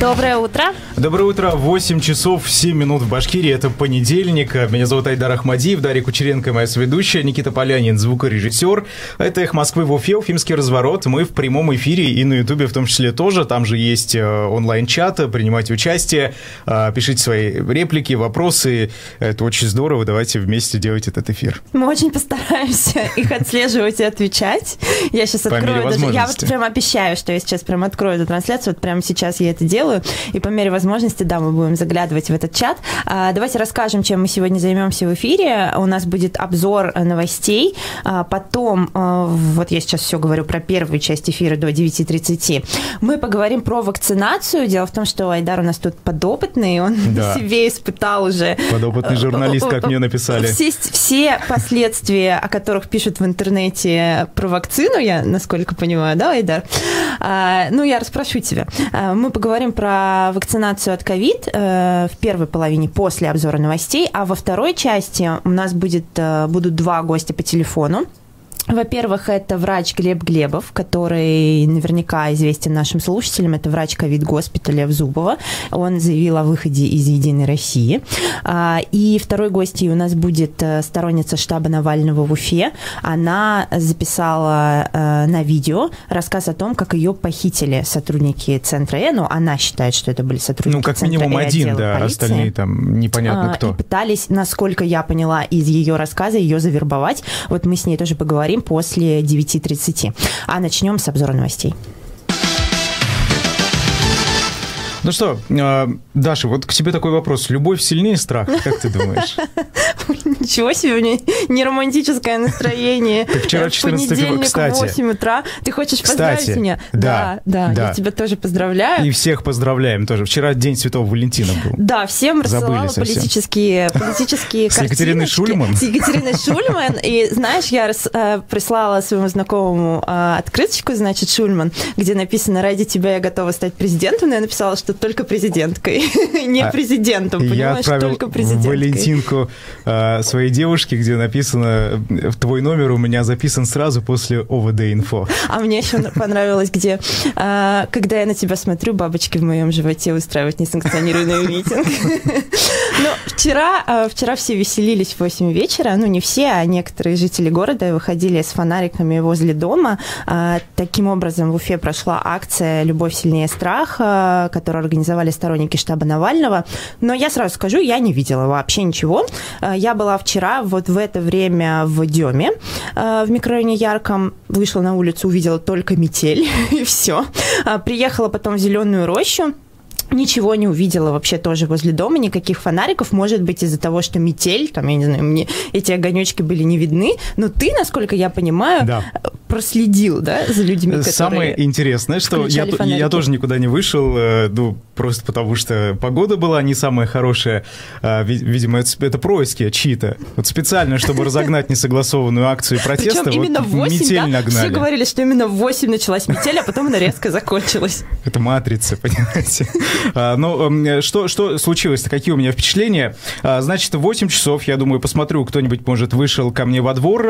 Доброе утро. Доброе утро. 8 часов 7 минут в Башкирии. Это понедельник. Меня зовут Айдар Ахмадиев, Дарья Кучеренко, моя соведущая, Никита Полянин, звукорежиссер. Это «Эх Москвы» в Уфе, Уфимский разворот. Мы в прямом эфире и на Ютубе в том числе тоже. Там же есть э, онлайн-чат, принимайте участие, э, пишите свои реплики, вопросы. Это очень здорово. Давайте вместе делать этот эфир. Мы очень постараемся их отслеживать и отвечать. Я сейчас открою даже... Я вот прям обещаю, что я сейчас прям открою эту трансляцию. Вот прямо сейчас я это делаю. И по мере возможности, да, мы будем заглядывать в этот чат. А, давайте расскажем, чем мы сегодня займемся в эфире. У нас будет обзор новостей. А, потом, а, вот я сейчас все говорю про первую часть эфира до 9.30. Мы поговорим про вакцинацию. Дело в том, что Айдар у нас тут подопытный, он да. себе испытал уже... Подопытный журналист, как мне написали. Все, все последствия, о которых пишут в интернете про вакцину, я насколько понимаю, да, Айдар? Ну, я расспрошу тебя. Мы поговорим про вакцинацию от ковид э, в первой половине после обзора новостей, а во второй части у нас будет, э, будут два гостя по телефону. Во-первых, это врач Глеб Глебов, который наверняка известен нашим слушателям. Это врач ковид-госпиталя в Зубово. Он заявил о выходе из «Единой России». А, и второй гостьей у нас будет э, сторонница штаба Навального в Уфе. Она записала э, на видео рассказ о том, как ее похитили сотрудники Центра Э. Ну, она считает, что это были сотрудники Ну, как Центра минимум э один, да, полиции. остальные там непонятно а, кто. И пытались, насколько я поняла из ее рассказа, ее завербовать. Вот мы с ней тоже поговорим поговорим после 9.30. А начнем с обзора новостей. Ну что, а, Даша, вот к тебе такой вопрос. Любовь сильнее страха, как ты думаешь? Ничего себе, у меня не романтическое настроение. Ты вчера 14 февраля, кстати. в 8 утра. Ты хочешь поздравить кстати, меня? Да, да, да. Я тебя тоже поздравляю. И всех поздравляем тоже. Вчера День Святого Валентина был. Да, всем рассылала политические, политические С Екатериной Шульман? С Екатериной Шульман. И знаешь, я э, прислала своему знакомому э, открыточку, значит, Шульман, где написано «Ради тебя я готова стать президентом». Но я написала, что только президенткой, не а президентом, понимаешь, только президенткой. Валентинку э, своей девушке, где написано «Твой номер у меня записан сразу после ОВД-инфо». А мне еще понравилось, где э, «Когда я на тебя смотрю, бабочки в моем животе устраивают несанкционированный митинг». Ну, вчера, э, вчера все веселились в 8 вечера, ну, не все, а некоторые жители города выходили с фонариками возле дома. Э, таким образом, в Уфе прошла акция «Любовь сильнее страха», которая организовали сторонники штаба Навального. Но я сразу скажу, я не видела вообще ничего. Э, я была вчера вот в это время в Деме, э, в микрорайоне Ярком. Вышла на улицу, увидела только метель, и все. Э, приехала потом в Зеленую рощу, Ничего не увидела вообще тоже возле дома, никаких фонариков. Может быть, из-за того, что метель, там, я не знаю, мне эти огонечки были не видны. Но ты, насколько я понимаю, да. проследил, да, за людьми, которые Самое интересное, что я, я тоже никуда не вышел, ну, просто потому что погода была не самая хорошая. А, видимо, это, это происки чьи-то. Вот специально, чтобы разогнать несогласованную акцию протеста, Причем именно вот 8, метель да? нагнали. Все говорили, что именно в 8 началась метель, а потом она резко закончилась. Это матрица, понимаете. А, ну, что, что случилось-то? Какие у меня впечатления? А, значит, в 8 часов, я думаю, посмотрю, кто-нибудь, может, вышел ко мне во двор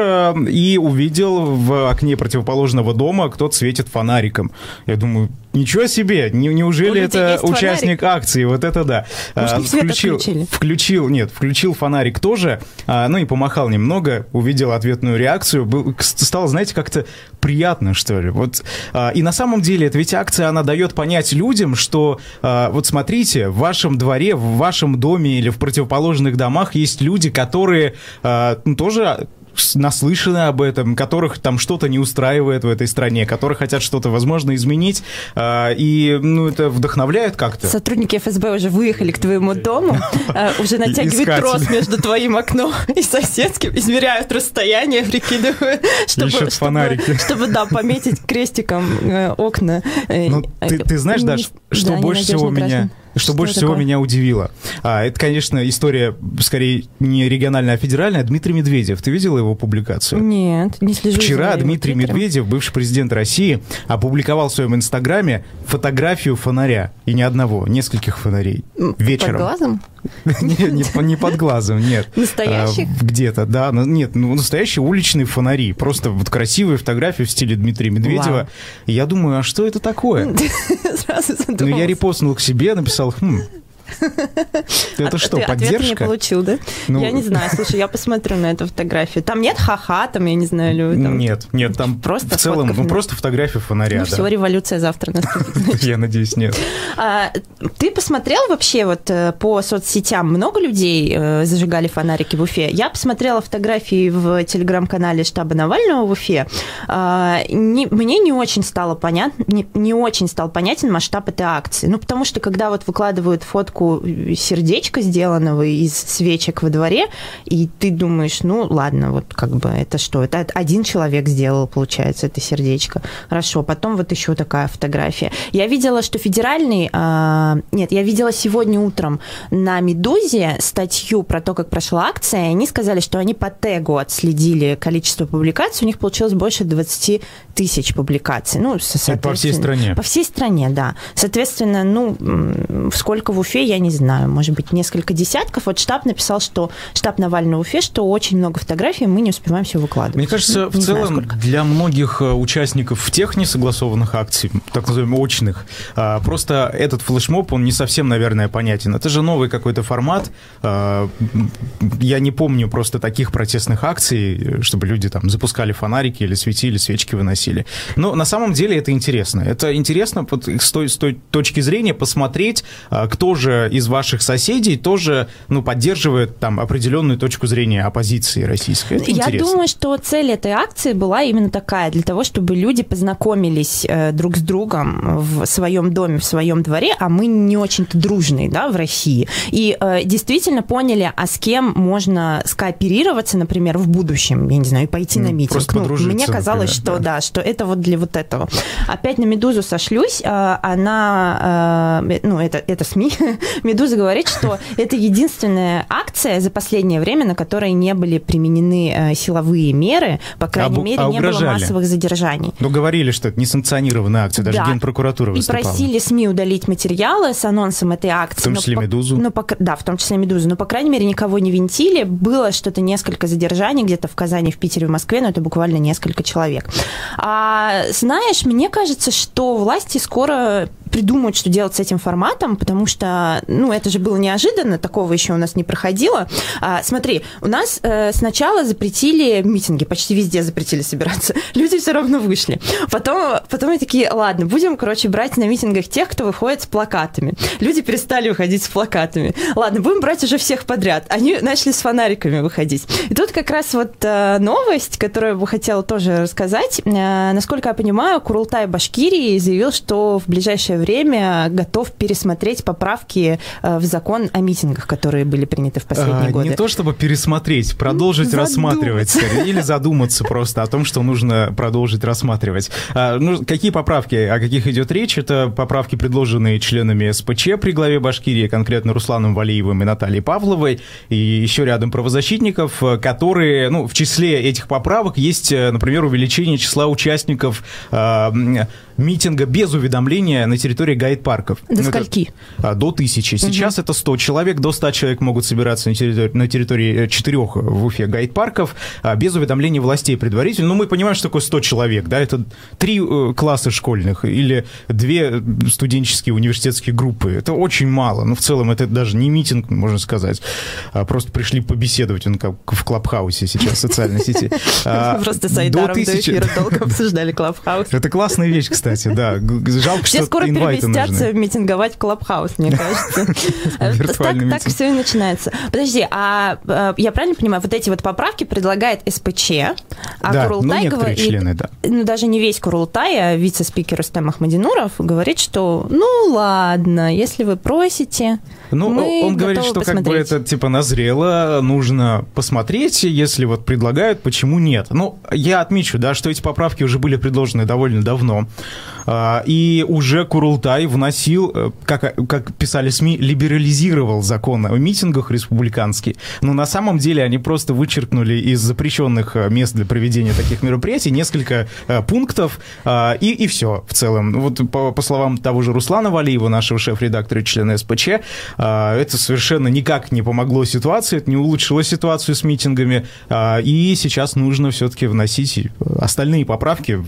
и увидел в окне противоположного дома, кто-то светит фонариком. Я думаю, Ничего себе! Неужели это участник фонарик? акции? Вот это да. Может, а, включил, включил, нет, включил фонарик тоже, а, ну и помахал немного, увидел ответную реакцию. Был, стало, знаете, как-то приятно, что ли. Вот, а, и на самом деле, это ведь акция, она дает понять людям, что а, вот смотрите, в вашем дворе, в вашем доме или в противоположных домах есть люди, которые а, ну, тоже наслышаны об этом, которых там что-то не устраивает в этой стране, которые хотят что-то, возможно, изменить, а, и, ну, это вдохновляет как-то. Сотрудники ФСБ уже выехали к твоему дому, а, уже натягивают трос между твоим окном и соседским, измеряют расстояние, прикидывают, чтобы, чтобы, чтобы, да, пометить крестиком э, окна. Э, ну, ты, ты знаешь, Даш, что больше всего меня что, Что больше такое? всего меня удивило. А, это, конечно, история скорее не региональная, а федеральная. Дмитрий Медведев. Ты видела его публикацию? Нет, не слежу. Вчера Дмитрий твиттером. Медведев, бывший президент России, опубликовал в своем инстаграме фотографию фонаря. И не одного, нескольких фонарей. Вечером. Под глазом? Не, не по- не под глазом, нет. Настоящих? А, Где-то, да. Ну, Нет, ну настоящие уличные фонари. Просто вот красивые фотографии в стиле Дмитрия Медведева. Я думаю, а что это такое? Сразу Ну, я репостнул к себе, написал, хм, это А что, ты ответа не поддержка? получил, да? Ну- Я не знаю, слушай, я посмотрю на эту фотографию. Там нет ха-ха, там, я не знаю, или там... Нет, нет, там Просто в целом, ну просто фотография фонаря, Ну да. все, революция завтра наступит. Я надеюсь, нет. А, ты посмотрел вообще вот э, по соцсетям? Много людей э, зажигали фонарики в Уфе? Я посмотрела фотографии в телеграм-канале штаба Навального в Уфе. А, не- мне не очень стало понятно, не, не очень стал понятен масштаб этой акции. Ну, потому что когда вот выкладывают фотку э, сердечка, сделанного из свечек во дворе, и ты думаешь, ну, ладно, вот как бы это что? Это один человек сделал, получается, это сердечко. Хорошо, потом вот еще такая фотография. Я видела, что федеральный... а, нет, я видела сегодня утром на «Медузе» статью про то, как прошла акция, и они сказали, что они по тегу отследили количество публикаций, у них получилось больше 20 тысяч публикаций. Ну, по всей стране? По всей стране, да. Соответственно, ну, сколько в Уфе, я не знаю, может быть, несколько десятков. Вот штаб написал, что штаб Навального Уфе, что очень много фотографий, мы не успеваем все выкладывать. Мне кажется, Ну, в не знаю, целом сколько. для многих э, участников тех несогласованных акций, так называемых очных, а, просто этот флешмоб, он не совсем, наверное, понятен. Это же новый какой-то формат. М, Я не помню просто таких протестных акций, чтобы люди там запускали фонарики или светили, свечки выносили. Но на самом деле это интересно. Это интересно с той, с той точки зрения посмотреть, кто же из ваших соседей тоже ну, поддерживает там определенную точку зрения оппозиции российской. Это Я интересно. думаю, что цель этой акции была именно такая, для того, чтобы люди познакомились э, друг с другом в своем доме, в своем дворе, а мы не очень-то дружные, да, в России. И э, действительно поняли, а с кем можно скооперироваться, например, в будущем, я не знаю, и пойти на Ну, митинг. просто Ну, мне казалось, например, что да. да, что это вот для вот этого. Опять на Медузу сошлюсь, э, она, э, ну, это, это СМИ, Медуза говорит, что это единственная акция за последнее время, на которой не были применены э, силовые меры, по крайней А мере, а не было массовых задержаний. Ну, говорили, что это несанкционированная акция, даже Да. Генпрокуратура И выступала. просили СМИ удалить материалы с анонсом этой акции. В том но числе по- «Медузу». но по- да, в том числе «Медузу». Но, по крайней мере, никого не винтили. Было что-то несколько задержаний где-то в Казани, в Питере, в Москве, но это буквально несколько человек. А, знаешь, мне кажется, что власти скоро придумают, что делать с этим форматом, потому что, ну, это же было неожиданно, такого еще у нас не проходило. А, смотри, у нас э, сначала запретили митинги, почти везде запретили собираться. Люди все равно вышли. Потом, потом они такие, ладно, будем, короче, брать на митингах тех, кто выходит с плакатами. Люди перестали выходить с плакатами. Ладно, будем брать уже всех подряд. Они начали с фонариками выходить. И тут как раз вот э, новость, которую я бы хотела тоже рассказать. Э, насколько я понимаю, Курултай Башкирии заявил, что в ближайшее время готов пересмотреть поправки э, в закон о митингах, которые были приняты в последние А, годы. Не то чтобы пересмотреть, продолжить Задуматься. рассматривать, или задуматься просто о том, что нужно продолжить рассматривать. А, ну, какие поправки, о каких идет речь? Это поправки, предложенные членами СПЧ при главе Башкирии, конкретно Русланом Валиевым и Натальей Павловой, и еще рядом правозащитников, э, которые, ну, в числе этих поправок есть, э, например, увеличение числа участников м, митинга без уведомления на территории гайд-парков. До Ну, это- скольки? а, До тысячи. Сейчас это 100 человек, до 100 человек могут собираться на территории, на территории э, четырех в Уфе гайд-парков а, без уведомления властей предварительно. Ну, мы понимаем, что такое 100 человек, да, это три э, класса школьных или две студенческие университетские группы. Это очень мало. Ну, в целом, это даже не митинг, можно сказать. А Просто пришли побеседовать, он как в Клабхаусе сейчас в социальной сети. А, Просто с Айдаром до эфира долго обсуждали Клабхаус. Это классная вещь, кстати, да. Жалко, что скоро переместятся митинговать в Клабхаус, мне кажется. Так все и начинается. Подожди, а э, я правильно понимаю, вот эти вот поправки предлагает СПЧ, а ну, Курултай говорит... да. Ну, даже не весь Курултай, а вице-спикер Рустам Ахмадинуров говорит, что ну ладно, если вы просите, Ну, мы он говорит, что как бы посмотреть». это типа назрело, нужно посмотреть, если вот предлагают, почему нет. Ну, я отмечу, да, что эти поправки уже были предложены довольно давно, а, и уже Курултай Курултай вносил, э, как, как писали СМИ, либерализировал закон о митингах республиканский. Но на самом деле они просто вычеркнули из запрещенных э, мест для проведения таких мероприятий несколько э, пунктов, э, и, и все в целом. Вот по, по словам того же Руслана Валиева, нашего шеф-редактора и члена СПЧ, э, это совершенно никак не помогло ситуации, это не улучшило ситуацию с митингами, э, и сейчас нужно все-таки вносить остальные поправки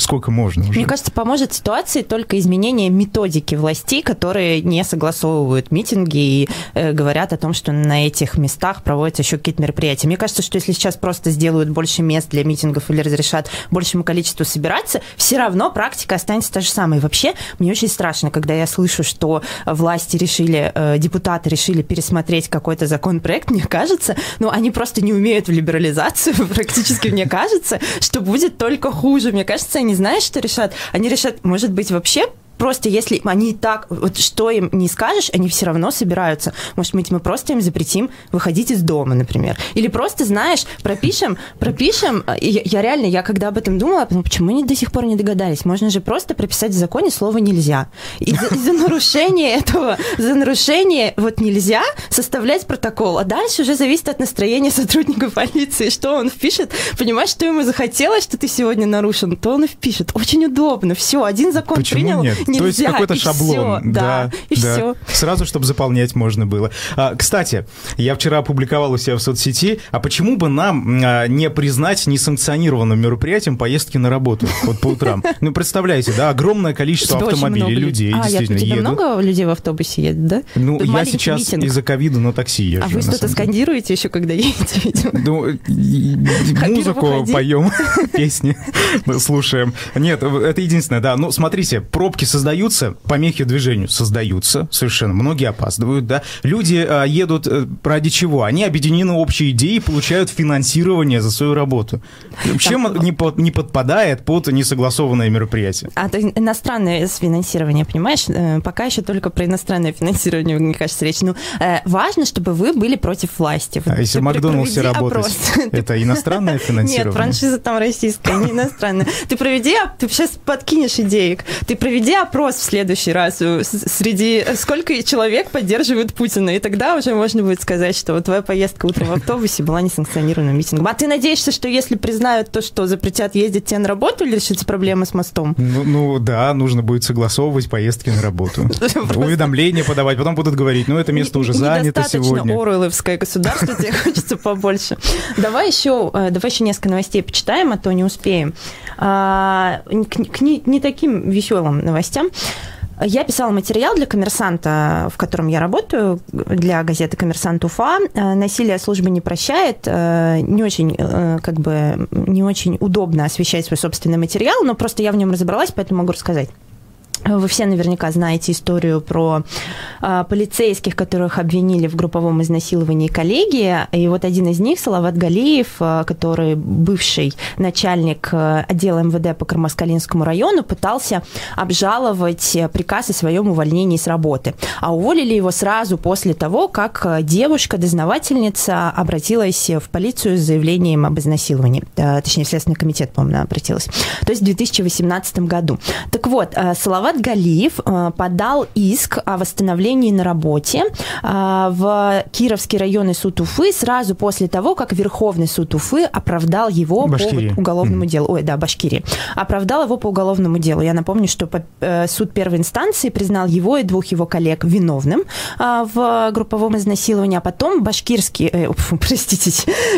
сколько можно уже. Мне кажется, поможет ситуации только изменение методики властей, которые не согласовывают митинги и э, говорят о том, что на этих местах проводятся еще какие-то мероприятия. Мне кажется, что если сейчас просто сделают больше мест для митингов или разрешат большему количеству собираться, все равно практика останется та же самая. Вообще, мне очень страшно, когда я слышу, что власти решили, э, депутаты решили пересмотреть какой-то законопроект, мне кажется, ну, они просто не умеют в либерализацию, практически мне кажется, что будет только хуже. Мне кажется, не знаешь, что решат? Они решат, может быть, вообще просто если они так, вот что им не скажешь, они все равно собираются. Может быть, мы просто им запретим выходить из дома, например. Или просто, знаешь, пропишем, пропишем. Я, я реально, я когда об этом думала, я почему они до сих пор не догадались? Можно же просто прописать в законе слово «нельзя». И за, за нарушение этого, за нарушение вот нельзя составлять протокол. А дальше уже зависит от настроения сотрудника полиции, что он впишет. Понимаешь, что ему захотелось, что ты сегодня нарушен, то он и впишет. Очень удобно. Все, один закон Почему принял. Нет? Нельзя, То есть какой-то шаблон. Все, да, и да. все. Сразу, чтобы заполнять можно было. А, кстати, я вчера опубликовал у себя в соцсети, а почему бы нам а, не признать несанкционированным мероприятием поездки на работу вот по утрам? Ну, представляете, да, огромное количество автомобилей, людей а, действительно едут. много людей в автобусе едет, да? Ну, я сейчас из-за ковида на такси езжу. А вы что-то скандируете еще, когда едете, видимо? Ну, музыку поем, песни слушаем. Нет, это единственное, да. Ну, смотрите, пробки создаются, помехи движению создаются совершенно. Многие опаздывают, да. Люди а, едут э, ради чего? Они объединены общей идеей и получают финансирование за свою работу. Чем Там... не, под, не подпадает под несогласованное мероприятие? А это иностранное финансирование, понимаешь? Э, пока еще только про иностранное финансирование, мне кажется, речь. Ну, важно, чтобы вы были против власти. А если в Макдональдсе работать, это иностранное финансирование? Нет, франшиза там российская, не иностранная. Ты проведи, ты сейчас подкинешь идеек. Ты проведи опрос в следующий раз среди сколько человек поддерживают Путина, и тогда уже можно будет сказать, что вот твоя поездка утром в автобусе была несанкционированным митингом. А ты надеешься, что если признают то, что запретят ездить тебе на работу или решится проблема с мостом? Ну, ну да, нужно будет согласовывать поездки на работу. Уведомления подавать, потом будут говорить, ну это место уже занято сегодня. Оруэлловское государство, тебе хочется побольше. Давай еще, э, давай еще несколько новостей почитаем, а то не успеем. А, к не таким веселым новостям. Я писала материал для «Коммерсанта», в котором я работаю, для газеты «Коммерсант Уфа». Насилие службы не прощает. Не очень, э, как бы, не очень удобно освещать свой собственный материал, но просто я в нем разобралась, поэтому могу рассказать. Вы все наверняка знаете историю про э, полицейских, которых обвинили в групповом изнасиловании коллеги. И вот один из них, Салават Галиев, э, который бывший начальник э, отдела МВД по Кармаскалинскому району, пытался обжаловать приказ о своем увольнении с работы. А уволили его сразу после того, как девушка-дознавательница обратилась в полицию с заявлением об изнасиловании. Э, точнее, в Следственный комитет, по-моему, обратилась. То есть в 2018 году. Так вот, э, Салават Мурат Галиев э, подал иск о восстановлении на работе э, в Кировский районный суд Уфы сразу после того, как Верховный суд Уфы оправдал его Башкирия. по уголовному mm. делу. Ой, да, Башкирии. Оправдал его по уголовному делу. Я напомню, что э, суд первой инстанции признал его и двух его коллег виновным в групповом изнасиловании, а потом башкирский, э, простите,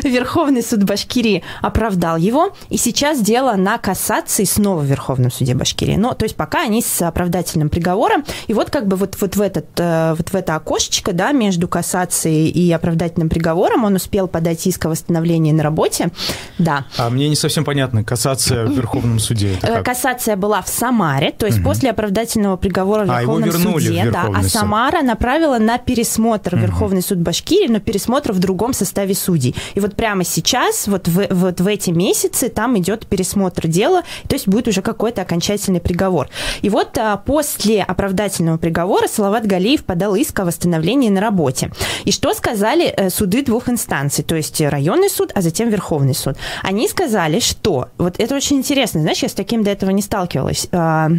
Верховный суд Башкирии оправдал его, и сейчас дело на кассации снова в Верховном суде Башкирии. Но, то есть пока они с оправдательным приговором. И вот как бы вот, вот, в, этот, э, вот в это окошечко, да, между кассацией и оправдательным приговором он успел подать иск о восстановлении на работе. Да. А мне не совсем понятно, кассация в Верховном суде. Это Кассация была в Самаре, то есть угу. после оправдательного приговора в Верховном а суде, в да, а Самара направила на пересмотр угу. Верховный суд Башкирии, но пересмотр в другом составе судей. И вот прямо сейчас, вот в, вот в эти месяцы, там идет пересмотр дела, то есть будет уже какой-то окончательный приговор. И вот а, после оправдательного приговора Салават Галиев подал иск о восстановлении на работе. И что сказали э, суды двух инстанций, то есть районный суд, а затем Верховный суд? Они сказали, что, вот это очень интересно, знаешь, я с таким до этого не сталкивалась, а,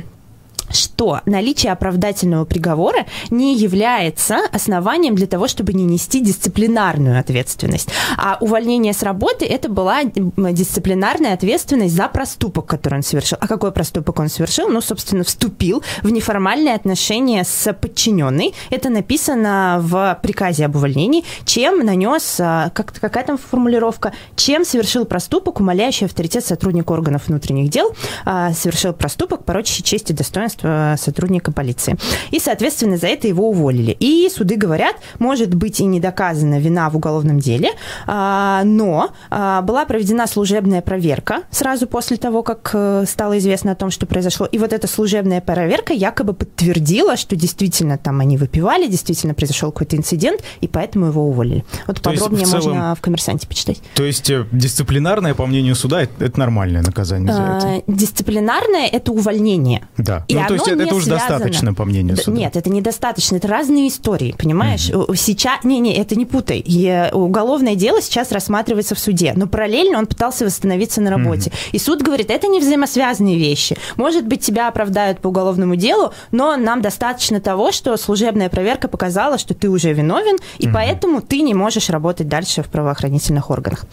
что наличие оправдательного приговора не является основанием для того, чтобы не нести дисциплинарную ответственность. А увольнение с работы это была дисциплинарная ответственность за проступок, который он совершил. А какой проступок он совершил? Ну, собственно, вступил в неформальные отношения с подчиненной. Это написано в приказе об увольнении. Чем нанес, а, как, какая там формулировка, чем совершил проступок, умаляющий авторитет сотрудника органов внутренних дел, а, совершил проступок, порочащий честь и достоинство Э, сотрудника полиции. И, соответственно, за это его уволили. И суды говорят, может быть и не доказана вина в уголовном деле, а, но а, была проведена служебная проверка сразу после того, как э, стало известно о том, что произошло. И вот эта служебная проверка якобы подтвердила, что действительно там они выпивали, действительно произошел какой-то инцидент, и поэтому его уволили. Вот то подробнее в целом, можно в «Коммерсанте» почитать. То есть э, дисциплинарное, по мнению суда, это, это нормальное наказание за это? А, дисциплинарное – это увольнение. Да. И ну, то есть это, это уже связано. достаточно, по мнению суда. Нет, это недостаточно. Это разные истории, понимаешь? Mm-hmm. Сейчас... Не-не, это не путай. И уголовное дело сейчас рассматривается в суде, но параллельно он пытался восстановиться на работе. Mm-hmm. И суд говорит, это не взаимосвязанные вещи. Может быть, тебя оправдают по уголовному делу, но нам достаточно того, что служебная проверка показала, что ты уже виновен, и mm-hmm. поэтому ты не можешь работать дальше в правоохранительных органах.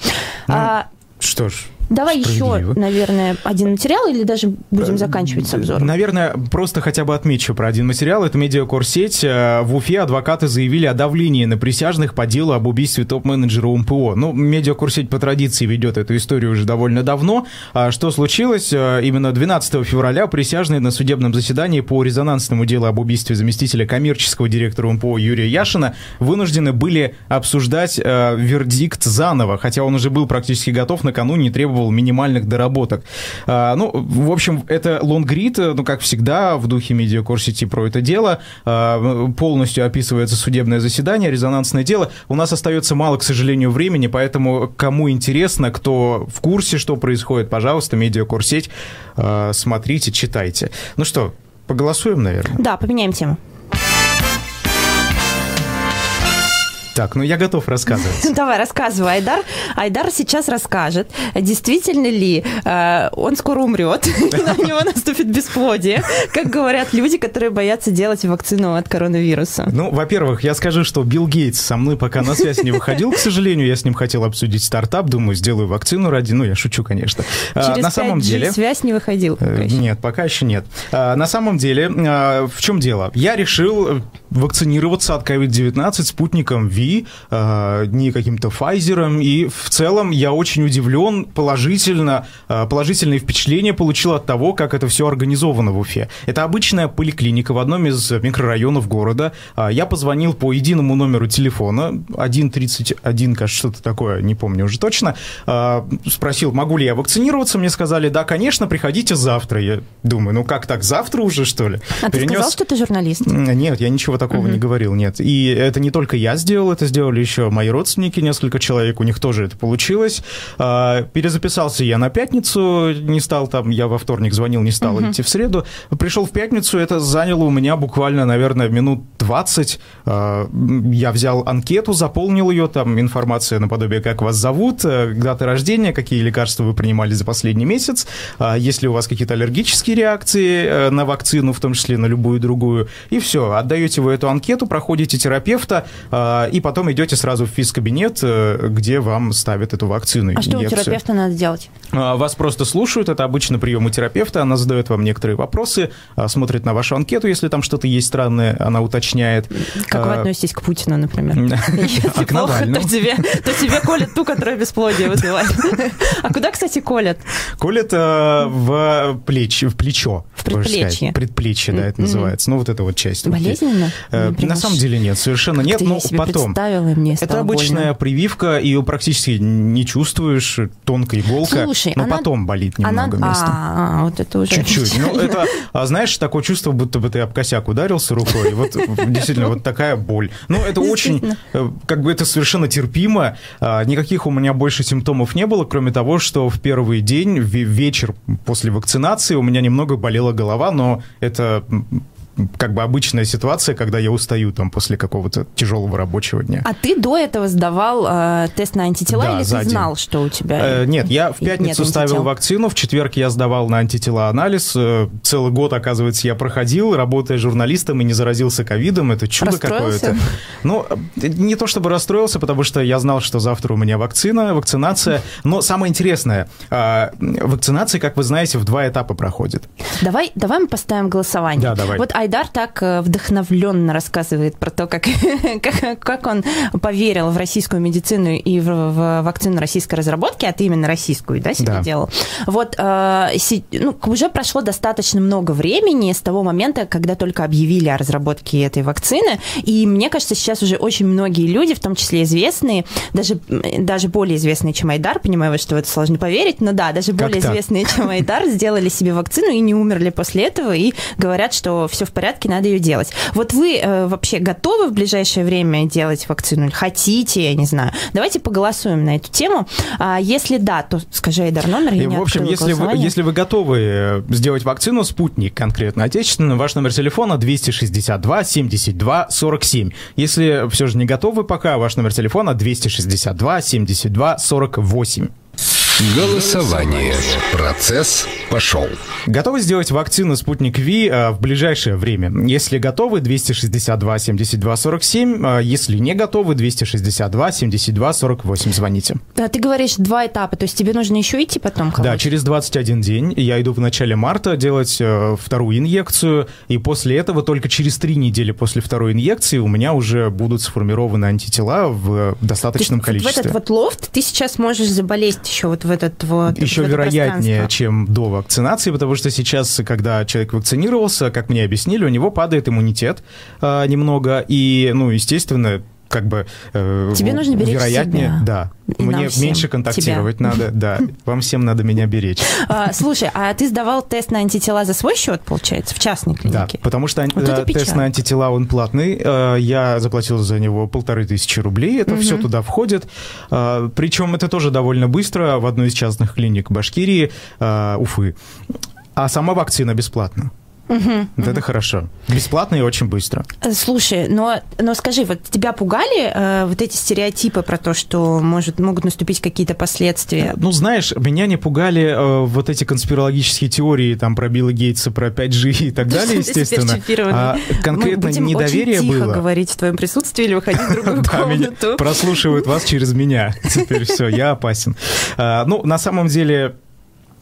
Ну, а, что ж, Давай еще, наверное, один материал или даже будем э, заканчивать с обзором? Наверное, просто хотя бы отмечу про один материал. Это медиакорсеть. Э, в Уфе адвокаты заявили о давлении на присяжных по делу об убийстве топ-менеджера УМПО. Ну, медиакорсеть по традиции ведет эту историю уже довольно давно. А что случилось? Э, именно 12 февраля присяжные на судебном заседании по резонансному делу об убийстве заместителя коммерческого директора УМПО Юрия Яшина вынуждены были обсуждать вердикт заново, хотя он уже был практически готов накануне, требовал требовал минимальных доработок. А, ну, в общем, это лонгрид, ну, как всегда, в духе Media сети про это дело. А, полностью описывается судебное заседание, резонансное дело. У нас остается мало, к сожалению, времени, поэтому кому интересно, кто в курсе, что происходит, пожалуйста, медиакорсеть, а, смотрите, читайте. Ну что, поголосуем, наверное? Да, поменяем тему. Так, ну я готов рассказывать. Давай, рассказывай, Айдар. Айдар сейчас расскажет, действительно ли э, он скоро умрет, на него наступит бесплодие, как говорят люди, которые боятся делать вакцину от коронавируса. Ну, во-первых, я скажу, что Билл Гейтс со мной пока на связь не выходил, к сожалению. Я с ним хотел обсудить стартап, думаю, сделаю вакцину ради... Ну, я шучу, конечно. А, Через на самом деле... связь не выходил? Пока э, нет, пока еще нет. А, на самом деле, а, в чем дело? Я решил вакцинироваться от COVID-19 спутником V, э, не каким-то Pfizer, и в целом я очень удивлен, положительно, э, положительные впечатления получил от того, как это все организовано в Уфе. Это обычная поликлиника в одном из микрорайонов города. Э, я позвонил по единому номеру телефона, 131, кажется, что-то такое, не помню уже точно, спросил, могу ли я вакцинироваться, мне сказали, да, конечно, приходите завтра. Я думаю, ну как так, завтра уже, что ли? А Перенес... ты сказал, что ты журналист? Нет, я ничего такого угу. не говорил, нет. И это не только я сделал, это сделали еще мои родственники, несколько человек, у них тоже это получилось. А, перезаписался я на пятницу, не стал там, я во вторник звонил, не стал угу. идти в среду. Пришел в пятницу, это заняло у меня буквально, наверное, минут 20. А, я взял анкету, заполнил ее, там информация наподобие, как вас зовут, э, дата рождения, какие лекарства вы принимали за последний месяц, а, есть ли у вас какие-то аллергические реакции э, на вакцину, в том числе на любую другую, и все, отдаете вы эту анкету, проходите терапевта, и потом идете сразу в физкабинет, э, где вам ставят эту вакцину. А что у терапевта надо делать? А, вас просто слушают, это обычно прием у терапевта, она задает вам некоторые вопросы, а, смотрит на вашу анкету, если там что-то есть странное, она уточняет. Как вы относитесь к Путину, например? Если плохо, то тебе, колят ту, которая бесплодие вызывает. А куда, кстати, колят? Колят в плечо. В предплечье. Предплечье, да, это называется. Ну, вот эта вот часть. Болезненно? Э, на самом деле нет, совершенно нет. Но потом. мне Это обычная прививка, ее практически не чувствуешь, тонкая иголка. Слушай, но потом болит немного места. А, вот это уже. Чуть-чуть. Ну, это, а знаешь, такое чувство, будто бы ты об косяк ударился рукой. Вот действительно, вот такая боль. Ну, это очень, э, как бы это совершенно терпимо. А, никаких у меня больше симптомов не было, кроме того, что в первый день, вечер после вакцинации у меня немного болела голова, но это как бы обычная ситуация, когда я устаю там после какого-то тяжелого рабочего дня. А ты до этого сдавал э, тест на антитела Да, или ты день. знал, что у тебя? Э, Нет, я в Нет пятницу антител. ставил вакцину, в четверг я сдавал на антитела анализ. Э, Целый год, оказывается, я проходил, работая журналистом и не заразился ковидом. Это чудо какое-то. Ну, э, не то чтобы расстроился, потому что я знал, что завтра у меня вакцина, вакцинация. Но самое интересное, а, вакцинация, как вы знаете, в два этапа проходит. Давай, давай мы поставим голосование. Да, давай. Вот Айдар так э, вдохновленно рассказывает про то, как, как, как он поверил в российскую медицину и в, в вакцину российской разработки, а ты именно российскую, да, себе Да. делал. Вот э, си- ну, уже прошло достаточно много времени с того момента, когда только объявили о разработке этой вакцины, и мне кажется, сейчас уже очень многие люди, в том числе известные, даже, даже более известные, чем Айдар, понимаю, что в это сложно поверить, но да, даже более так? известные, чем Айдар, сделали себе вакцину и не умерли после этого, и говорят, что все в порядке, надо ее делать. Вот вы э, вообще готовы в ближайшее время делать вакцину? Хотите, я не знаю. Давайте поголосуем на эту тему. А если да, то скажи Айдар номер, я в общем, если вы, если вы готовы э, сделать вакцину «Спутник», конкретно отечественную, ваш номер телефона 262 72 47. Если все же не готовы пока, ваш номер телефона 262 72 48. Голосование. Процесс пошел. Готовы сделать вакцину «Спутник Ви» э, в ближайшее время? Если готовы, 262 72 47. э, Если не готовы, 262 72 48. Звоните. Да, ты говоришь два этапа, то есть тебе нужно еще идти потом? Да, через 21 день я иду в начале марта делать э, вторую инъекцию, и после этого только через три недели после второй инъекции у меня уже будут сформированы антитела в достаточном количестве. в этот вот лофт ты сейчас можешь заболеть еще вот в этот вот Еще это вероятнее, чем до вакцинации, потому что сейчас, когда человек вакцинировался, как мне объяснили, у него падает иммунитет э, немного, и, ну, естественно, как бы э, Тебе нужно беречь вероятнее, себя. да. И Мне меньше контактировать Тебя. надо, да. Вам всем надо меня беречь. А, слушай, а ты сдавал тест на антитела за свой счет, получается, в частной Да, клинике? потому что Вот э, тест на антитела, он платный. Э, Я заплатил за него полторы тысячи рублей. Это все туда входит. Э, Причем это тоже довольно быстро в одной из частных клиник Башкирии, Уфы. А сама вакцина бесплатна. Вот Это хорошо. Бесплатно и очень быстро. Э, Слушай, но, но скажи, вот тебя пугали э, вот эти стереотипы про то, что может, могут наступить какие-то последствия? Ну, знаешь, меня не пугали э, вот эти конспирологические теории там про Билла Гейтса, про 5G и так далее, естественно. А конкретно Мы будем недоверие очень тихо было. говорить в твоем присутствии или выходить в другую комнату. прослушивают вас через меня. Теперь все, я опасен. А, Ну, на самом деле, э,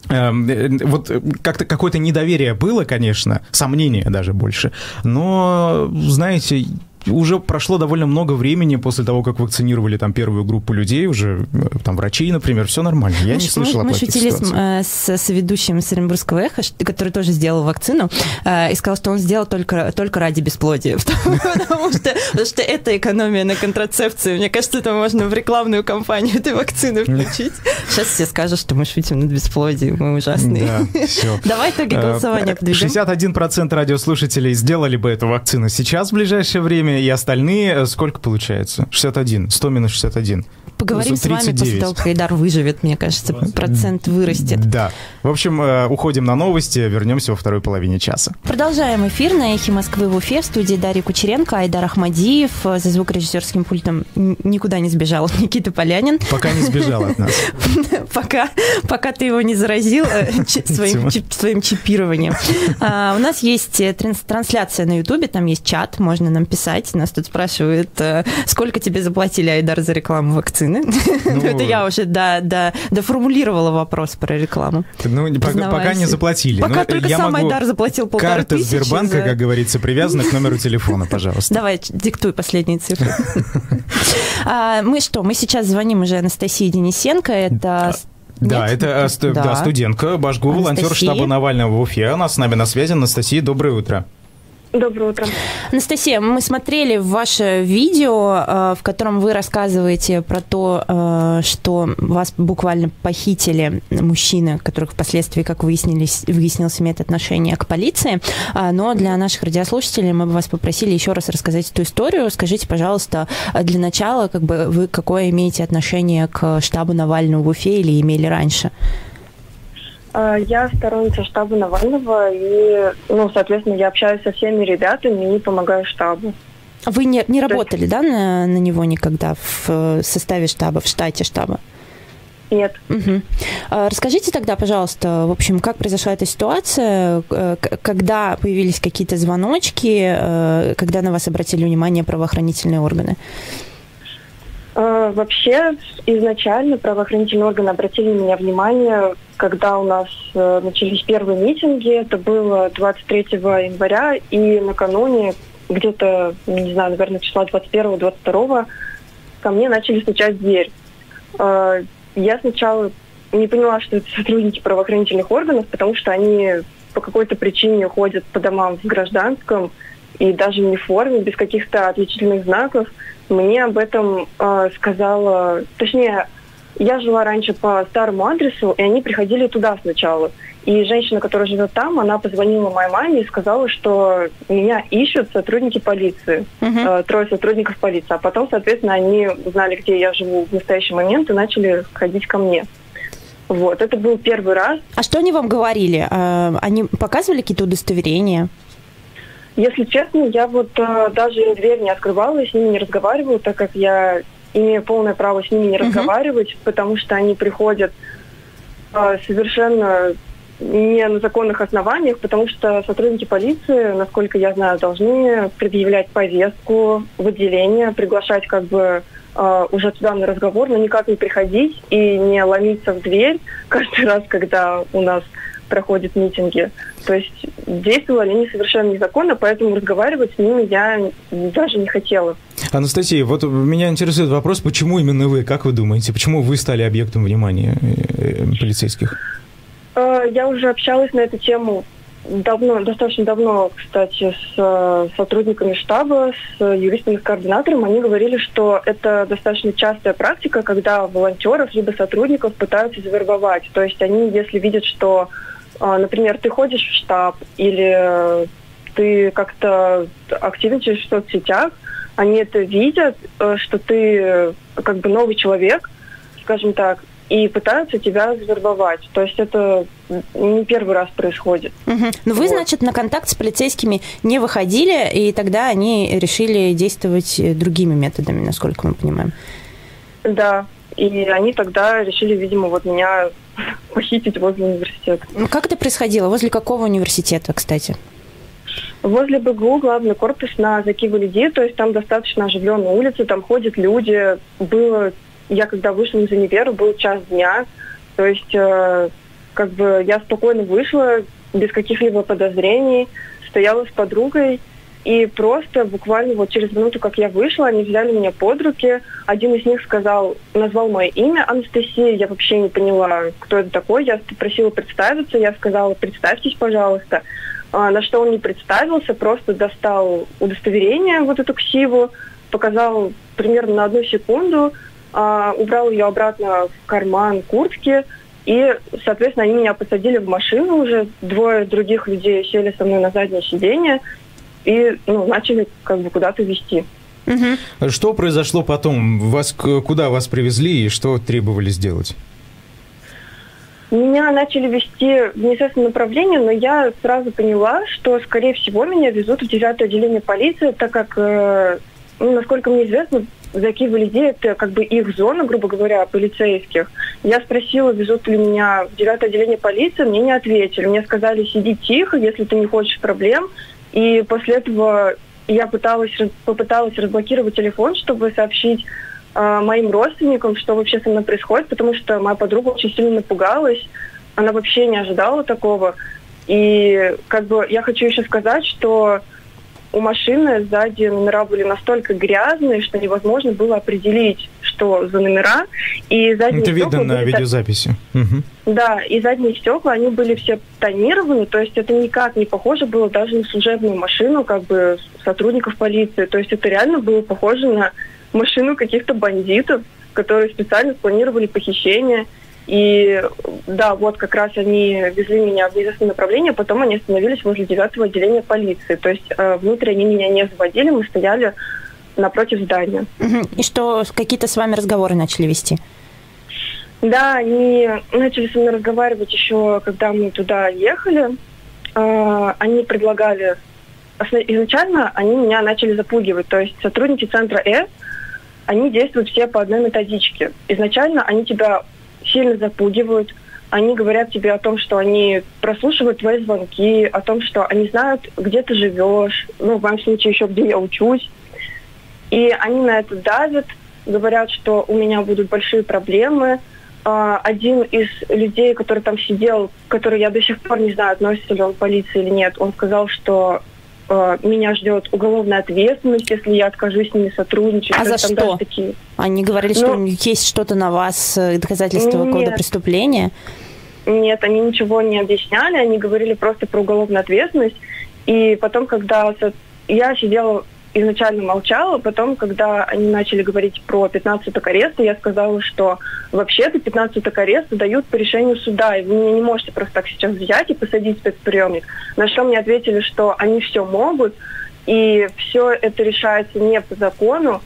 вот э, как-то какое-то недоверие было, конечно, сомнение даже больше. Но, знаете, уже прошло довольно много времени после того, как вакцинировали там первую группу людей, уже э, там врачей, например, все нормально. Я Мы не ш- слышал мы, мы шутили с, э, с, с ведущим Оренбургского эхо, который тоже сделал вакцину, э, и сказал, что он сделал только, только ради бесплодия. Потому, что, это экономия на контрацепции. Мне кажется, это можно в рекламную кампанию этой вакцины включить. Сейчас все скажут, что мы шутим над бесплодием, мы ужасные. Давай итоги голосования подведем. 61% радиослушателей сделали бы эту вакцину сейчас в ближайшее время, и остальные э, сколько получается? 61. 100 минус 61. Поговорим с вами после 39. того, как Айдар выживет, мне кажется, процент вырастет. Да. В общем, э, уходим на новости, вернемся во второй половине часа. Продолжаем эфир на «Эхе Москвы» в Уфе в студии Дарья Кучеренко, Айдар Ахмадиев. За звукорежиссерским пультом никуда не сбежал Никита Полянин. Пока не сбежал от нас. Пока, пока ты его не заразил э, своим, своим чипированием. А, у нас есть э, транс- трансляция на Ютубе, там есть чат, можно нам писать. Нас тут спрашивают, э, сколько тебе заплатили, Айдар, за рекламу вакцины? Ну, это я уже да, да, доформулировала вопрос про рекламу. Ну, пока, пока не заплатили. Пока Но только я сам могу- Айдар заплатил полторы Карта тысячи Сбербанка, за- как говорится, привязана к номеру телефона, пожалуйста. Давай, диктуй последние цифры. А, Мы что, мы сейчас звоним уже Анастасии Денисенко, это... с- Да, Нет? это э, Да. да, студентка, Башгу, волонтер Анастасия. штаба Навального в Уфе. Она с нами на связи. Анастасия, доброе утро. Доброе утро. Анастасия, мы смотрели ваше видео, э, в котором вы рассказываете про то, э, что вас буквально похитили мужчины, которых впоследствии, как выяснились, выяснилось, имеет отношение к полиции. А, Но для наших радиослушателей мы бы вас попросили еще раз рассказать эту историю. Скажите, пожалуйста, э, для начала, как бы вы какое имеете отношение к штабу Навального в Уфе или имели раньше? А, Я сторонница штаба Навального, и, ну, соответственно, я общаюсь со всеми ребятами и помогаю штабу. Вы не, не работали, да, на, на него никогда в э, составе штаба, в штате штаба? Нет. А, Расскажите тогда, пожалуйста, в общем, как произошла эта ситуация, э, когда появились какие-то звоночки, э, когда на вас обратили внимание правоохранительные органы? А, Вообще, изначально правоохранительные органы обратили на меня внимание, когда у нас э, начались первые митинги. Это было 23 января, и накануне, где-то, не знаю, наверное, числа 21-22, ко мне начали стучать в дверь. А, Я сначала не поняла, что это сотрудники правоохранительных органов, потому что они по какой-то причине ходят по домам в гражданском и даже в униформе, без каких-то отличительных знаков. Мне об этом э, сказала, точнее, я жила раньше по старому адресу, и они приходили туда сначала. И женщина, которая живет там, она позвонила моей маме и сказала, что меня ищут сотрудники полиции, Мгм. э, трое сотрудников полиции. А потом, соответственно, они узнали, где я живу в настоящий момент, и начали ходить ко мне. Вот, это был первый раз. А что они вам говорили? А, Они показывали какие-то удостоверения? Если честно, я вот э, даже дверь не открывала, и с ними не разговаривала, так как я имею полное право с ними не Мгм. разговаривать, потому что они приходят э, совершенно не на законных основаниях, потому что сотрудники полиции, насколько я знаю, должны предъявлять повестку в отделение, приглашать как бы э, уже туда на разговор, но никак не приходить и не ломиться в дверь каждый раз, когда у нас проходят митинги. То есть действовали они совершенно незаконно, поэтому разговаривать с ними я даже не хотела. Анастасия, вот меня интересует вопрос, почему именно вы, как вы думаете, почему вы стали объектом внимания э, э, полицейских? Э, Я уже общалась на эту тему давно, достаточно давно, кстати, с сотрудниками штаба, с юристами, с координатором. Они говорили, что это достаточно частая практика, когда волонтеров либо сотрудников пытаются завербовать. То есть они, если видят, что, например, ты ходишь в штаб или э, ты как-то активничаешь в соцсетях, они это видят, э, что ты э, как бы новый человек, скажем так, и пытаются тебя завербовать. То есть это не первый раз происходит. Мгм. Ну, вы, Вот. значит, на контакт с полицейскими не выходили, и тогда они решили действовать другими методами, насколько мы понимаем. Да. И они тогда решили, видимо, вот меня похитить возле университета. Ну, как это происходило? Возле какого университета, кстати? Возле БГУ главный корпус на Закивалиди, то есть там достаточно оживленная улица, там ходят люди. Было, я когда вышла из универа, был час дня, то есть э, как бы я спокойно вышла, без каких-либо подозрений, стояла с подругой, и просто буквально вот через минуту, как я вышла, они взяли меня под руки. Один из них сказал, назвал мое имя Анастасия. Я вообще не поняла, кто это такой. Я попросила представиться. Я сказала, представьтесь, пожалуйста. А, на что он не представился, просто достал удостоверение, вот эту ксиву, показал примерно на одну секунду, а, убрал ее обратно в карман куртки, и, соответственно, они меня посадили в машину уже, двое других людей сели со мной на заднее сиденье и ну, начали как бы куда-то везти. Мгм. Что произошло потом? Вас к- куда вас привезли и что требовали сделать? Меня начали вести в неизвестном направлении, но я сразу поняла, что, скорее всего, меня везут в девятое отделение полиции, так как, э, ну, насколько мне известно, Заки Валиди – это как бы их зона, грубо говоря, полицейских. Я спросила, везут ли меня в девятое отделение полиции, мне не ответили. Мне сказали, сиди тихо, если ты не хочешь проблем. И после этого я пыталась, попыталась разблокировать телефон, чтобы сообщить э, моим родственникам, что вообще со мной происходит, потому что моя подруга очень сильно напугалась. Она вообще не ожидала такого. И как бы я хочу еще сказать, что у машины сзади номера были настолько грязные, что невозможно было определить, что за номера. И задние Это видно на были видеозаписи. Мгм. да, и задние стекла, они были все тонированы, то есть это никак не похоже было даже на служебную машину как бы сотрудников полиции. То есть это реально было похоже на машину каких-то бандитов, которые специально спланировали похищение. И да, вот как раз они везли меня в неизвестное направление, потом они остановились возле девятого отделения полиции. То есть э, внутрь они меня не заводили, мы стояли напротив здания. И что, какие-то с вами разговоры начали вести? Да, они начали со мной разговаривать еще, когда мы туда ехали. А, они предлагали... Изначально они меня начали запугивать. То есть сотрудники центра С, они действуют все по одной методичке. Изначально они тебя сильно запугивают, они говорят тебе о том, что они прослушивают твои звонки, о том, что они знают, где ты живешь, ну, в моем случае еще, где я учусь. И они на это давят, говорят, что у меня будут большие проблемы. А, один из людей, который там сидел, который я до сих пор не знаю, относится ли он к полиции или нет, он сказал, что а, меня ждет уголовная ответственность, если я откажусь с ними сотрудничать. А за что? Такие... Они говорили, что ну, есть что-то на вас, э, доказательства какого-то преступления? Нет, они ничего не объясняли, они говорили просто про уголовную ответственность. И потом, когда я сидела изначально молчала, потом, когда они начали говорить про 15 суток ареста, я сказала, что вообще-то 15 суток ареста дают по решению суда, и вы меня не можете просто так сейчас взять и посадить в спецприемник. На что мне ответили, что они все могут, и все это решается не по закону,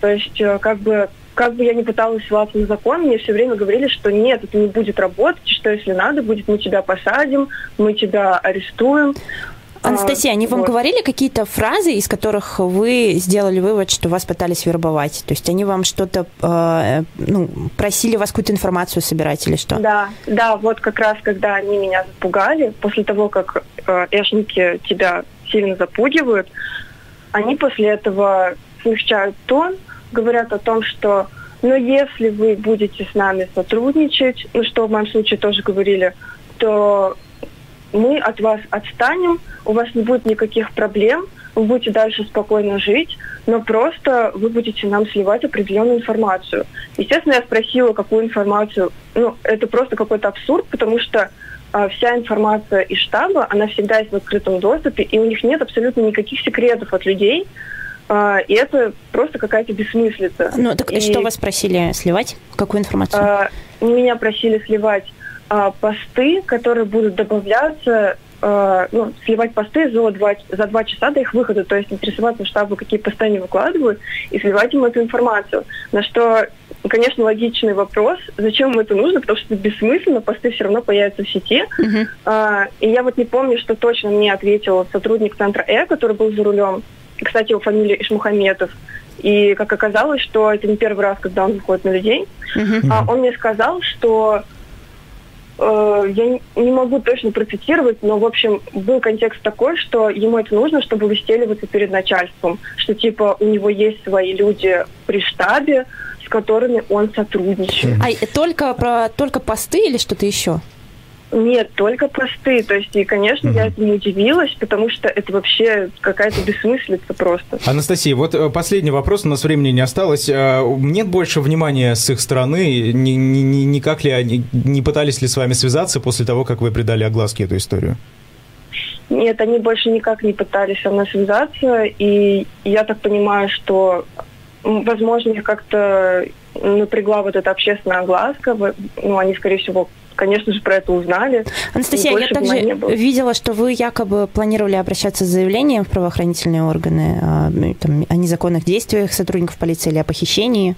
то есть э, как бы как бы я ни пыталась ссылаться на закон, мне все время говорили, что нет, это не будет работать, что если надо будет, мы тебя посадим, мы тебя арестуем. Анастасия, они вам вот. говорили какие-то фразы, из которых вы сделали вывод, что вас пытались вербовать? То есть они вам что-то, э, ну, просили вас какую-то информацию собирать или что? Да, да, вот как раз когда они меня запугали, после того, как э, эшники тебя сильно запугивают, они после этого смягчают тон, говорят о том, что но если вы будете с нами сотрудничать, ну что в моем случае тоже говорили, то мы от вас отстанем, у вас не будет никаких проблем, вы будете дальше спокойно жить, но просто вы будете нам сливать определенную информацию. Естественно, я спросила, какую информацию. Ну, это просто какой-то абсурд, потому что а, вся информация из штаба, она всегда есть в открытом доступе, и у них нет абсолютно никаких секретов от людей. А, и это просто какая-то бессмыслица. Ну, так и что вас просили сливать? Какую информацию? А, меня просили сливать а, посты, которые будут добавляться, а, ну, сливать посты за два, за два часа до их выхода, то есть интересоваться штабу, какие посты они выкладывают, и сливать им эту информацию. На что, конечно, логичный вопрос, зачем им это нужно, потому что это бессмысленно, посты все равно появятся в сети. Uh-huh. А, и я вот не помню, что точно мне ответил сотрудник центра Э, который был за рулем. Кстати, его фамилия Ишмухаметов. И как оказалось, что это не первый раз, когда он выходит на людей. Uh-huh. А, он мне сказал, что я не могу точно процитировать, но, в общем, был контекст такой, что ему это нужно, чтобы выстеливаться перед начальством, что, типа, у него есть свои люди при штабе, с которыми он сотрудничает. А только, про, только посты или что-то еще? Нет, только посты. То есть, и, конечно, угу. я этому удивилась, потому что это вообще какая-то бессмыслица просто. Анастасия, вот э, последний вопрос, у нас времени не осталось. Э, нет больше внимания с их стороны? Ни, ни, никак ли они, не пытались ли с вами связаться после того, как вы придали огласке эту историю? Нет, они больше никак не пытались со мной связаться, и я так понимаю, что, возможно, их как-то напрягла вот эта общественная огласка, ну, они, скорее всего, конечно же, про это узнали. Анастасия, я также видела, что вы якобы планировали обращаться с заявлением в правоохранительные органы о, ну, там, о незаконных действиях сотрудников полиции или о похищении.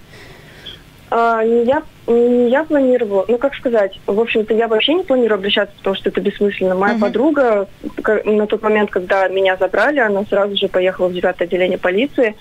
А, я, не я планировала, ну как сказать, в общем-то я вообще не планирую обращаться, потому что это бессмысленно. Моя uh-huh. подруга на тот момент, когда меня забрали, она сразу же поехала в девятое отделение полиции,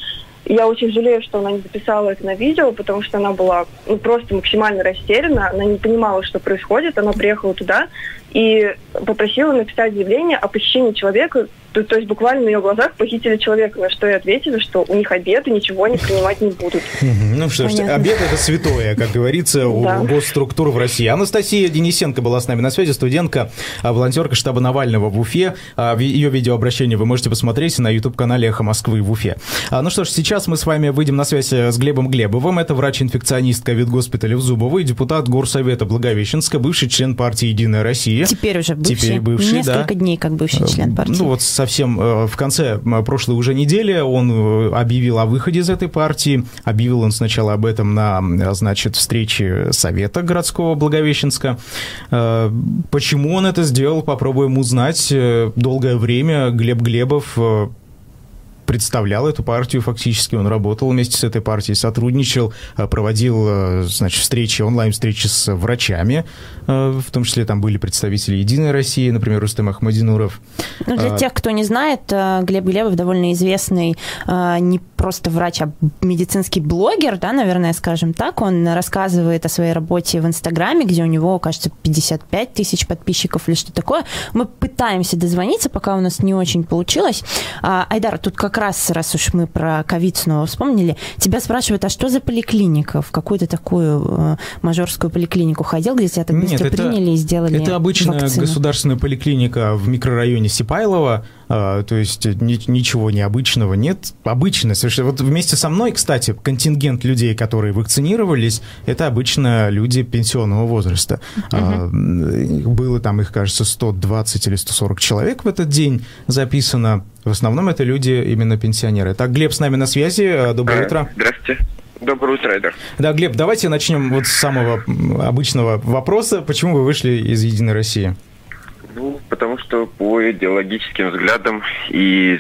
я очень жалею, что она не записала это на видео, потому что она была ну, просто максимально растеряна, она не понимала, что происходит, она приехала туда и попросила написать заявление о похищении человека, то, то есть буквально на ее глазах похитили человека, на что я ответила, что у них обед и ничего они принимать не будут. Ну что ж, обед это святое, как говорится, у госструктур в России. Анастасия Денисенко была с нами на связи, студентка, а, волонтерка штаба Навального в Уфе. А, ее видеообращение вы можете посмотреть на YouTube-канале «Эхо Москвы» в Уфе. А, ну что ж, сейчас мы с вами выйдем на связь э, с Глебом Глебовым. Это врач-инфекционист ковид-госпиталя в Зубово и депутат Горсовета Благовещенска, бывший член партии «Единая Россия». Теперь уже бывший. Теперь бывший, Несколько да. дней как бывший член э, партии. Ну вот совсем э, в конце прошлой уже недели он э, объявил о выходе из этой партии. Объявил он сначала об этом на, значит, встрече Совета городского Благовещенска. Почему он это сделал, попробуем узнать. Долгое время Глеб Глебов представлял эту партию фактически, он работал вместе с этой партией, сотрудничал, э, проводил, э, значит, встречи, онлайн-встречи с врачами, э, в том числе там были представители «Единой России», например, Рустем Ахмадинуров. Ну, для А, тех, кто не знает, Глеб Глебов довольно известный не просто врач, а медицинский блогер, да, наверное, скажем так. Он рассказывает о своей работе в Инстаграме, где у него, кажется, 55 тысяч подписчиков или что такое. Мы пытаемся дозвониться, пока у нас не очень получилось. А, Айдар, тут как раз, раз уж мы про ковид снова вспомнили, тебя спрашивают, а что за поликлиника? В какую-то такую э, мажорскую поликлинику ходил, где тебя так Нет, быстро это- приняли и сделали Это обычная вакцину? государственная поликлиника в микрорайоне Сипайлова, то есть ни- ничего необычного нет. Обычно совершенно. Вот вместе со мной, кстати, контингент людей, которые вакцинировались, это обычно люди пенсионного возраста. А, м, Было там их, кажется, 120 или 140 человек в этот день записано. В основном это люди именно пенсионеры. Так, Глеб с нами на связи. А, Доброе Э, утро. Здравствуйте. Доброе утро, Айдар. Да, Глеб, давайте начнем вот с самого обычного вопроса. Почему вы вышли из «Единой России»? Ну, потому что по идеологическим взглядам и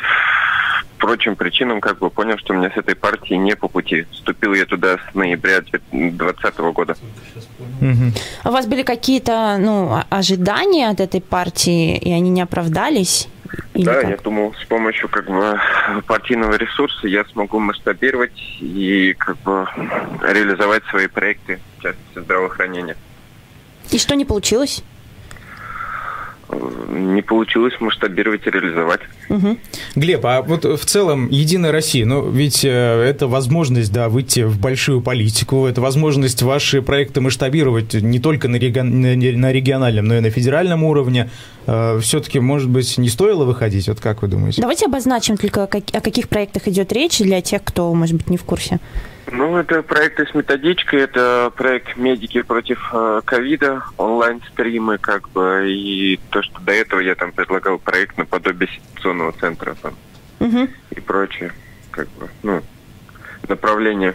прочим причинам как бы понял, что мне с этой партией не по пути. Вступил я туда с ноября 2020 года. Мгм. А У вас были какие-то ну, о- ожидания от этой партии, и они не оправдались? Или да, как? я думал, с помощью как бы партийного ресурса я смогу масштабировать и как бы реализовать свои проекты, в частности здравоохранения. И что не получилось? Э, Не получилось масштабировать и реализовать. Мгм. Глеб, а вот в целом Единая Россия, ну ведь э, это возможность, да, выйти в большую политику, это возможность ваши проекты масштабировать не только на, реги- на- на региональном, но и на федеральном уровне. все-таки, может быть, не стоило выходить? Вот как вы думаете? Давайте обозначим только, как- о каких проектах идет речь для тех, кто, может быть, не в курсе. Ну, это проекты с методичкой, это проект «Медики против э, ковида», онлайн-стримы, как бы, и то, что до этого я там предлагал проект наподобие ситуационного центра там, Мгм. и прочее, как бы, ну, направление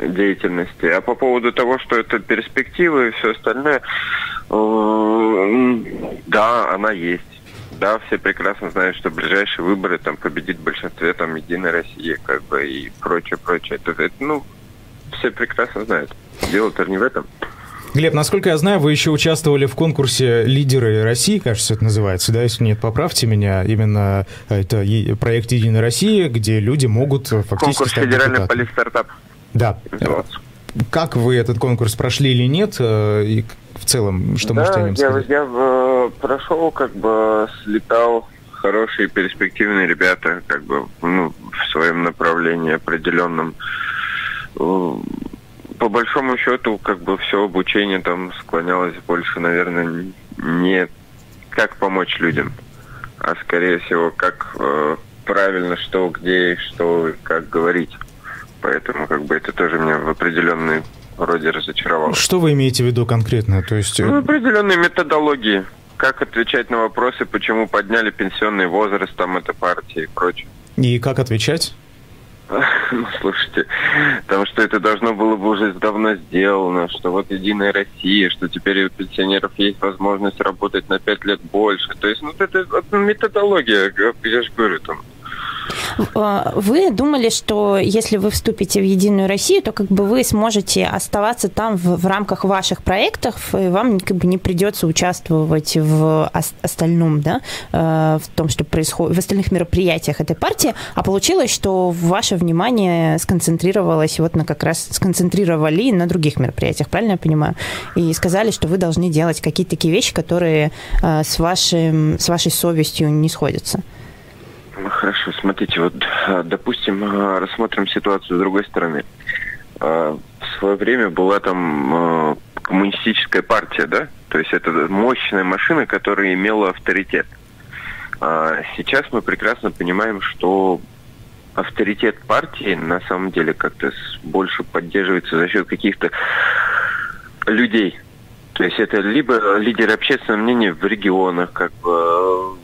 деятельности. А по поводу того, что это перспективы и все остальное, э, да, она есть. Да, все прекрасно знают, что ближайшие выборы там победит в большинстве там Единой России, как бы и прочее, прочее. Это, это, ну, все прекрасно знают. Дело-то не в этом. Глеб, насколько я знаю, вы еще участвовали в конкурсе «Лидеры России», кажется, это называется, да, если нет, поправьте меня. Именно это е- проект «Единой России», где люди могут э, фактически Конкурс стать федеральный полистартап Да. Как вы этот конкурс прошли или нет? э, И целом, что да, можете о нем я, сказать? я э, прошел, как бы слетал хорошие перспективные ребята, как бы ну, в своем направлении определенном. Э, По большому счету, как бы все обучение там склонялось больше, наверное, не как помочь людям, а скорее всего, как э, правильно что, где, что, как говорить. Поэтому как бы это тоже меня в определенной роде разочаровало. Что вы имеете в виду конкретно? То есть, э, Ну, определенные методологии. Как отвечать на вопросы, почему подняли пенсионный возраст, там, эта партия и прочее. и как отвечать? Ну, слушайте, потому что это должно было бы уже давно сделано, что вот Единая Россия, что теперь у пенсионеров есть возможность работать на пять лет больше. То есть, ну, это, это методология, я же говорю, там, Вы думали, что если вы вступите в Единую Россию, то как бы вы сможете оставаться там в, в рамках ваших проектов, и вам как бы не придется участвовать в ос- остальном, да, э, в том, что происходит, в остальных мероприятиях этой партии, а получилось, что ваше внимание сконцентрировалось вот на как раз сконцентрировали на других мероприятиях, правильно я понимаю? И сказали, что вы должны делать какие-то такие вещи, которые э, с, вашим, с вашей совестью не сходятся. Хорошо, смотрите, вот, а, допустим, а, рассмотрим ситуацию с другой стороны. А, В свое время была там коммунистическая партия, да? То есть это мощная машина, которая имела авторитет. Сейчас мы прекрасно понимаем, что авторитет партии на самом деле как-то больше поддерживается за счет каких-то людей. То есть это либо лидеры общественного мнения в регионах, как бы,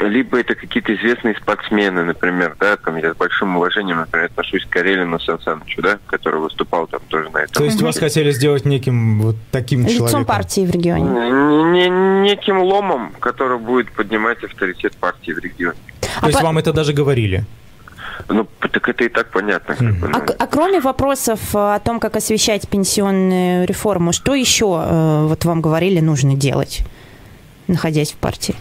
либо это какие-то известные спортсмены, например, да, там я с большим уважением, например, отношусь к Карелину Сан Санычу, да, который выступал там тоже на этом. То есть вас хотели сделать неким вот таким Лицом человеком? партии в регионе. Не, не- неким ломом, который будет поднимать авторитет партии в регионе. То есть А по- вам это даже говорили? Ну, так это и так понятно. Как бы, А, а кроме вопросов э, о том, как освещать пенсионную реформу, что еще э, вот вам говорили нужно делать, находясь в партии?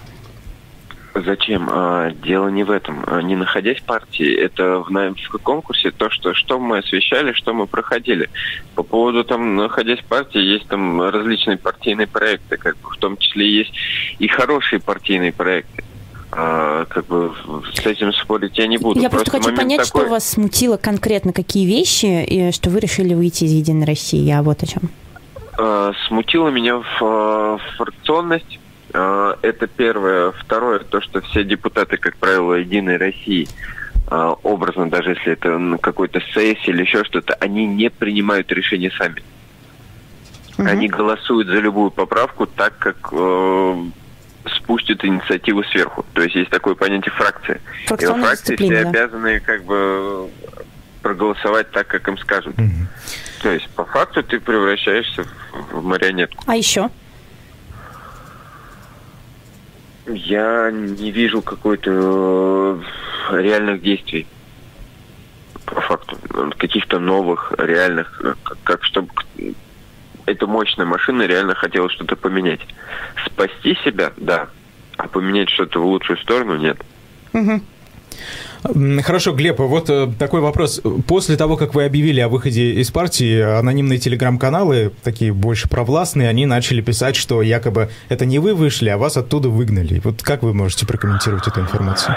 Зачем? А, Дело не в этом. А, Не находясь в партии, это в, в конкурсе то, что, что мы освещали, что мы проходили. По поводу там, находясь в партии, есть там различные партийные проекты, как бы, в том числе есть и хорошие партийные проекты. А, как бы с этим спорить я не буду. Я просто, хочу момент понять, такой- что вас смутило конкретно, какие вещи, и что вы решили выйти из Единой России. Я вот о чем. Э, смутила меня в, фракционность. Э, Это первое. Второе, то, что все депутаты, как правило, Единой России, э, образно, даже если это на какой-то сессии или еще что-то, они не принимают решения сами. Они голосуют за любую поправку так, как э, спустят инициативу сверху. То есть есть такое понятие фракции. И Фракционная фракции все обязаны как бы проголосовать так, как им скажут. Мгм. То есть по факту ты превращаешься в марионетку. А еще? Я не вижу какой-то э, реальных действий по факту. Каких-то новых, реальных, э, как, как чтобы эта мощная машина реально хотела что-то поменять. Спасти себя, да. А поменять что-то в лучшую сторону нет. М, Хорошо, Глеб, вот э, такой вопрос. После того, как вы объявили о выходе из партии, анонимные телеграм-каналы, такие больше провластные, они начали писать, что якобы это не вы вышли, а вас оттуда выгнали. Вот как вы можете прокомментировать эту информацию?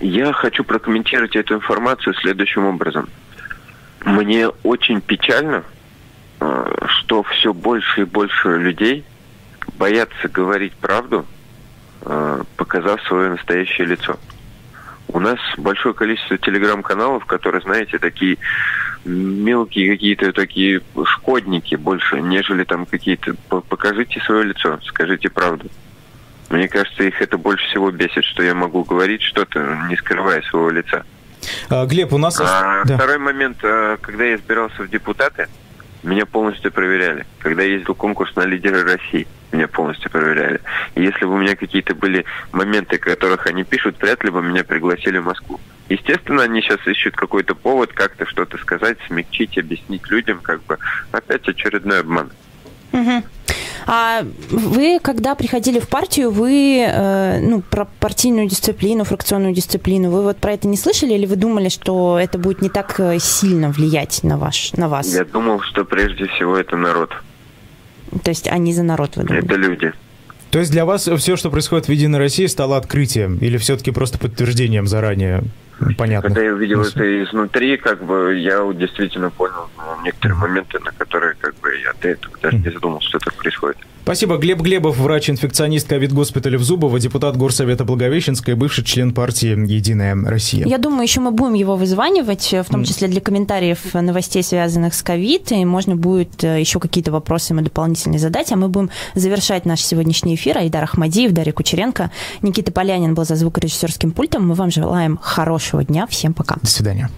Я хочу прокомментировать эту информацию следующим образом. Мне очень печально, э, что все больше и больше людей боятся говорить правду, э, показав свое настоящее лицо. У нас большое количество телеграм-каналов, которые, знаете, такие мелкие какие-то такие шкодники больше, нежели там какие-то «П- покажите свое лицо, скажите правду. Мне кажется, их это больше всего бесит, что я могу говорить что-то, не скрывая своего лица. А, Глеб, у нас... А Да. Второй момент, э, когда я избирался в депутаты, меня полностью проверяли. Когда я ездил конкурс на лидеры России, меня полностью проверяли. И если бы у меня какие-то были моменты, которых они пишут, вряд ли бы меня пригласили в Москву. Естественно, они сейчас ищут какой-то повод как-то что-то сказать, смягчить, объяснить людям, как бы опять очередной обман. А вы, когда приходили в партию, вы, э, ну, про партийную дисциплину, фракционную дисциплину, вы вот про это не слышали или вы думали, что это будет не так э, сильно влиять на, ваш, на вас? Я думал, что прежде всего это народ, То есть они за народ, вы думаете? это люди. То есть для вас все, что происходит в Единой России, стало открытием или все-таки просто подтверждением заранее? Понятно. Когда я увидел это изнутри, как бы я действительно понял ну, некоторые моменты, на которые как бы я до этого даже не задумался, что так происходит. Спасибо. Глеб Глебов, врач-инфекционист ковид-госпиталя в Зубово, депутат Горсовета Благовещенска и бывший член партии «Единая Россия». Я думаю, еще мы будем его вызванивать, в том числе для комментариев новостей, связанных с ковид, и можно будет э, еще какие-то вопросы ему дополнительные задать, а мы будем завершать наш сегодняшний эфир. Айдар Ахмадиев, Дарья Кучеренко, Никита Полянин был за звукорежиссерским пультом. Мы вам желаем хорошего дня. Всем пока. До свидания.